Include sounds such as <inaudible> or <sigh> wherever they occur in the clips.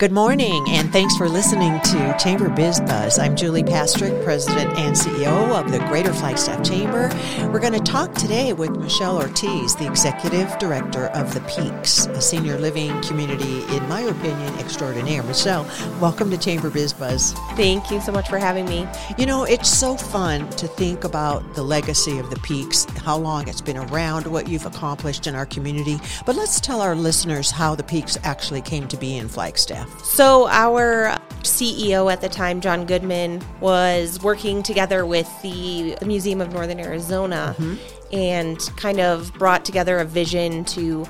Good morning, and thanks for listening to Chamber Biz Buzz. I'm Julie Pastrick, President and CEO of the Greater Flagstaff Chamber. We're going to talk today with Michele Ortiz, the Executive Director of the Peaks, a senior living community, in my opinion, extraordinaire. Michele, welcome to Chamber Biz Buzz. Thank you so much for having me. You know, it's so fun to think about the legacy of the Peaks, how long it's been around, what you've accomplished in our community. But let's tell our listeners how the Peaks actually came to be in Flagstaff. So, our CEO at the time, John Goodman, was working together with the, Museum of Northern Arizona mm-hmm. and kind of brought together a vision to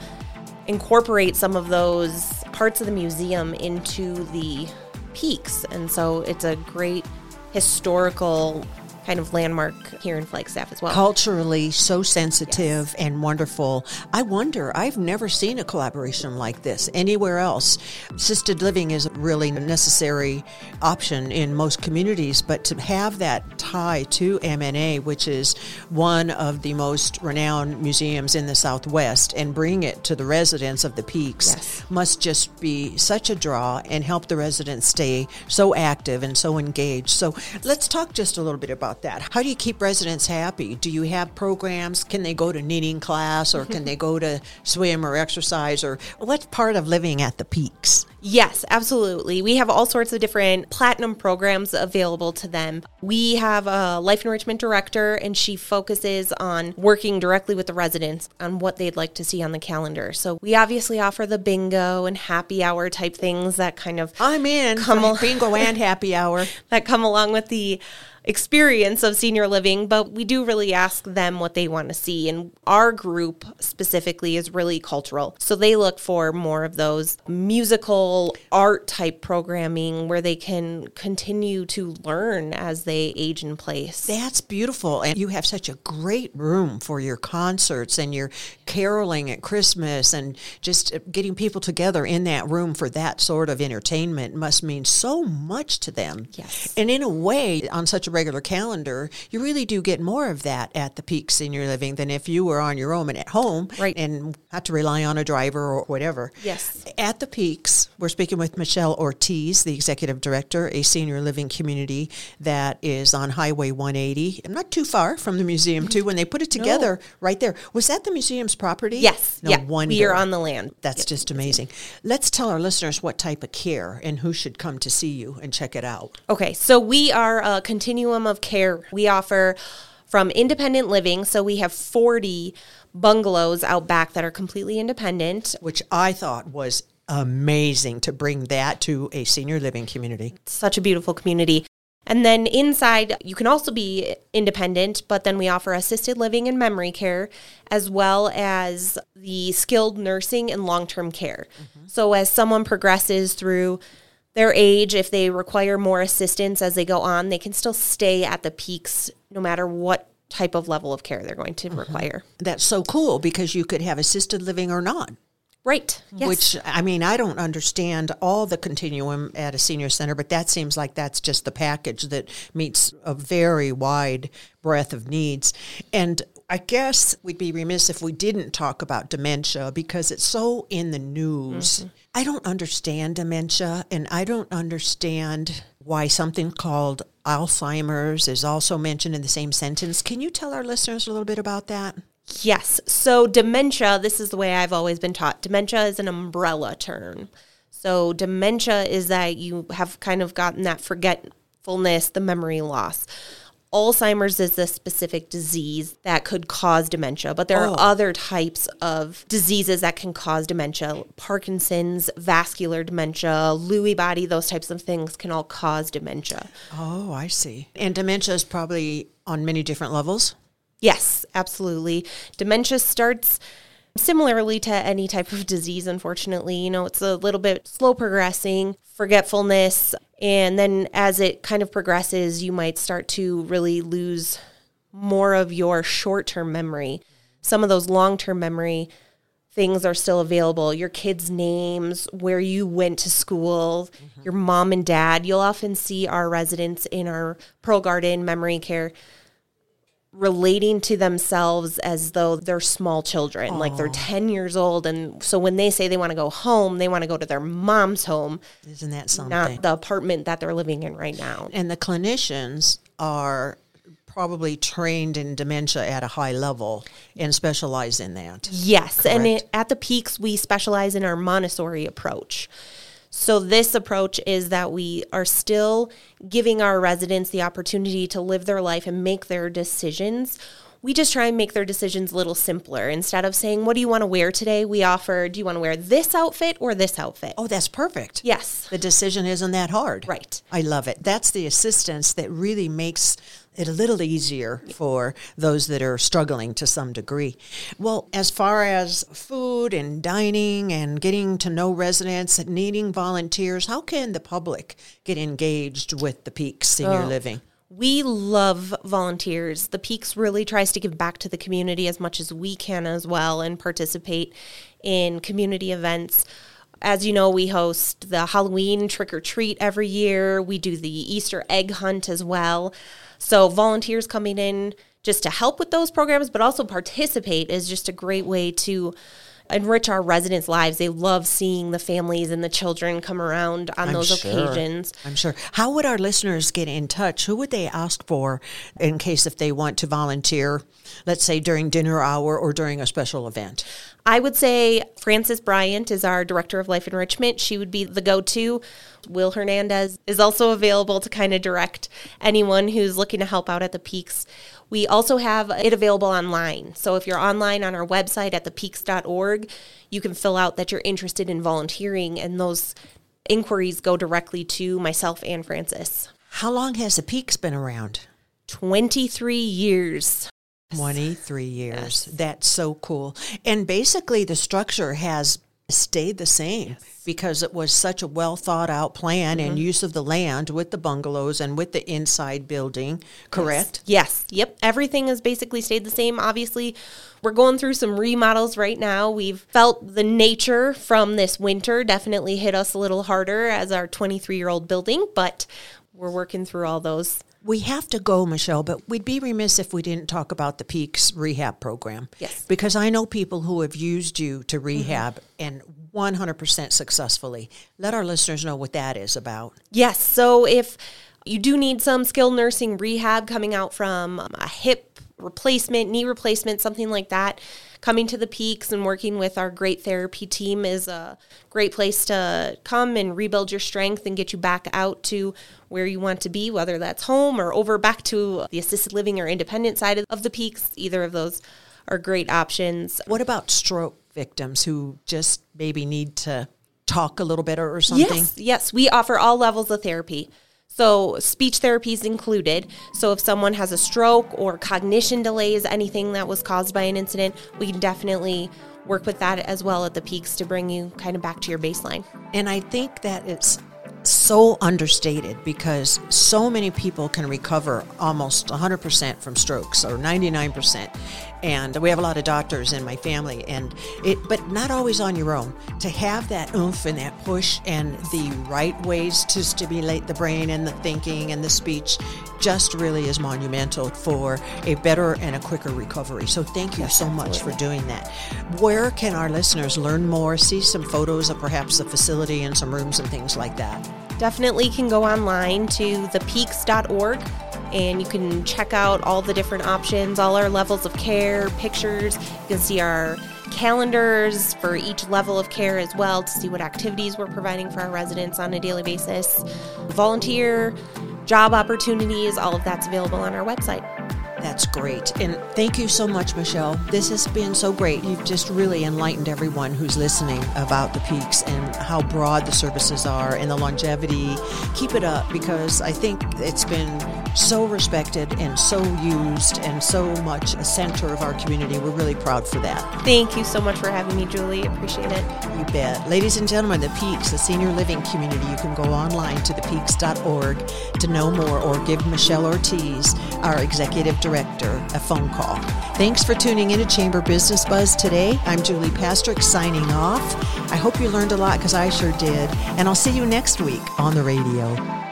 incorporate some of those parts of the museum into the peaks. And so, it's a great historical kind of landmark here in Flagstaff as well. Culturally so sensitive yes. and wonderful. I wonder, I've never seen a collaboration like this anywhere else. Assisted living is really a necessary option in most communities, but to have that tie to MNA, which is one of the most renowned museums in the Southwest, and bring it to the residents of the peaks yes. must just be such a draw and help the residents stay so active and so engaged. So let's talk just a little bit about about that. How do you keep residents happy? Do you have programs? Can they go to knitting class or can <laughs> they go to swim or exercise or what's part of living at the peaks? Yes, absolutely. We have all sorts of different platinum programs available to them. We have a life enrichment director, and she focuses on working directly with the residents on what they'd like to see on the calendar. So we obviously offer the bingo and happy hour type things that kind of I'm in come al- bingo and <laughs> happy hour that come along with the experience of senior living, but we do really ask them what they want to see. And our group specifically is really cultural. So they look for more of those musical art type programming where they can continue to learn as they age in place. That's beautiful. And you have such a great room for your concerts and your caroling at Christmas and just getting people together in that room for that sort of entertainment must mean so much to them. Yes. And in a way, on such a regular calendar, you really do get more of that at the peak senior living than if you were on your own and at home right. and had to rely on a driver or whatever. Yes. At the peaks, we're speaking with Michele Ortiz, the executive director, a senior living community that is on Highway 180, not too far from the museum too. When they put it together, no. right there, was that the museum's property? Yes. No yeah. wonder. We are on the land. That's yep. just amazing. Let's tell our listeners what type of care and who should come to see you and check it out. Okay, so we are a continuum of care. We offer from independent living, so we have 40 bungalows out back that are completely independent. Which I thought was amazing to bring that to a senior living community. Such a beautiful community. And then inside, you can also be independent, but then we offer assisted living and memory care, as well as the skilled nursing and long term care. Mm-hmm. So as someone progresses through their age, if they require more assistance as they go on, they can still stay at the peaks no matter what type of level of care they're going to mm-hmm. require. That's so cool because you could have assisted living or not. Right. Yes. Which, I mean, I don't understand all the continuum at a senior center, but that seems like that's just the package that meets a very wide breadth of needs. And I guess we'd be remiss if we didn't talk about dementia because it's so in the news. Mm-hmm. I don't understand dementia and I don't understand why something called Alzheimer's is also mentioned in the same sentence. Can you tell our listeners a little bit about that? Yes. So, dementia, this is the way I've always been taught. Dementia is an umbrella term. So, dementia is that you have kind of gotten that forgetfulness, the memory loss. Alzheimer's is a specific disease that could cause dementia, but there oh. are other types of diseases that can cause dementia. Parkinson's, vascular dementia, Lewy body, those types of things can all cause dementia. Oh, I see. And dementia is probably on many different levels? Yes, absolutely. Dementia starts similarly to any type of disease, unfortunately. You know, it's a little bit slow progressing, forgetfulness, and then as it kind of progresses, you might start to really lose more of your short term memory. Some of those long term memory things are still available your kids' names, where you went to school, mm-hmm. your mom and dad. You'll often see our residents in our Pearl Garden memory care relating to themselves as though they're small children, like they're 10 years old. And so when they say they want to go home, they want to go to their mom's home, Isn't that something? not the apartment that they're living in right now. and the clinicians are probably trained in dementia at a high level and specialize in that. Yes, and it, at the peaks, we specialize in our Montessori approach. So, this approach is that we are still giving our residents the opportunity to live their life and make their decisions. We just try and make their decisions a little simpler. Instead of saying, What do you want to wear today? We offer, Do you want to wear this outfit or this outfit? Oh, that's perfect. Yes. The decision isn't that hard. Right. I love it. That's the assistance that really makes it a little easier for those that are struggling to some degree. Well, as far as food and dining and getting to know residents and needing volunteers, how can the public get engaged with the Peak Senior Oh. Living? We love volunteers. The Peaks really tries to give back to the community as much as we can as well and participate in community events. As you know, we host the Halloween trick or treat every year. We do the Easter egg hunt as well. So, volunteers coming in just to help with those programs, but also participate is just a great way to enrich our residents' lives. They love seeing the families and the children come around on those sure. occasions. I'm sure. How would our listeners get in touch? Who would they ask for in case if they want to volunteer, let's say during dinner hour or during a special event? I would say Frances Bryant is our director of life enrichment. She would be the go to. Will Hernandez is also available to kind of direct anyone who's looking to help out at the peaks. We also have it available online. So if you're online on our website at thepeaks.org, you can fill out that you're interested in volunteering, and those inquiries go directly to myself and Frances. How long has the Peaks been around? 23 years. 23 years. That's so cool. And basically, the structure has stayed the same because it was such a well thought out plan and mm-hmm. use of the land with the bungalows and with the inside building, correct? Yes. Yep. Everything has basically stayed the same. Obviously, we're going through some remodels right now. We've felt the nature from this winter definitely hit us a little harder as our 23 year old building, but we're working through all those. We have to go, Michele, but we'd be remiss if we didn't talk about the Peaks rehab program. Yes. Because I know people who have used you to rehab and 100% successfully. Let our listeners know what that is about. Yes. So if you do need some skilled nursing rehab coming out from um, a hip replacement, knee replacement, something like that, coming to the peaks and working with our great therapy team is a great place to come and rebuild your strength and get you back out to where you want to be, whether that's home or over back to the assisted living or independent side of- the peaks. Either of those are great options. What about stroke victims who just maybe need to talk a little better or something? Yes, yes, we offer all levels of therapy. So speech therapy is included. So if someone has a stroke or cognition delays, anything that was caused by an incident, we can definitely work with that as well at the peaks to bring you kind of back to your baseline. And I think that it's so understated because so many people can recover almost 100% from strokes or 99%. And we have a lot of doctors in my family and it but not always on your own. To have that oomph and that push and the right ways to stimulate the brain and the thinking and the speech just really is monumental for a better and a quicker recovery. So thank you so much for doing that. Where can our listeners learn more, see some photos of perhaps the facility and some rooms and things like that? Definitely can go online to thepeaks.org and you can check out all the different options, all our levels of care, pictures. You can see our calendars for each level of care as well to see what activities we're providing for our residents on a daily basis. Volunteer, job opportunities, all of that's available on our website. That's great. And thank you so much, Michele. This has been so great. You've just really enlightened everyone who's listening about the peaks and how broad the services are and the longevity. Keep it up because I think it's been so respected and so used and so much a center of our community. We're really proud for that. Thank you so much for having me, Julie. Appreciate it. You bet. Ladies and gentlemen, the Peaks, the senior living community, you can go online to thepeaks.org to know more or give Michele Ortiz, our executive director, a phone call. Thanks for tuning in to Chamber Business Buzz today. I'm Julie Pastrick signing off. I hope you learned a lot because I sure did. And I'll see you next week on the radio.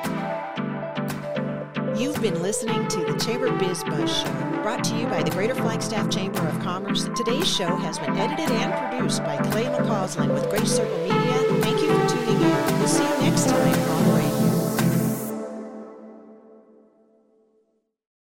You've been listening to the Chamber Biz Buzz Show brought to you by the Greater Flagstaff Chamber of Commerce. Today's show has been edited and produced by Clay McCausland with Grace Circle Media. Thank you for tuning in. We'll see you next time.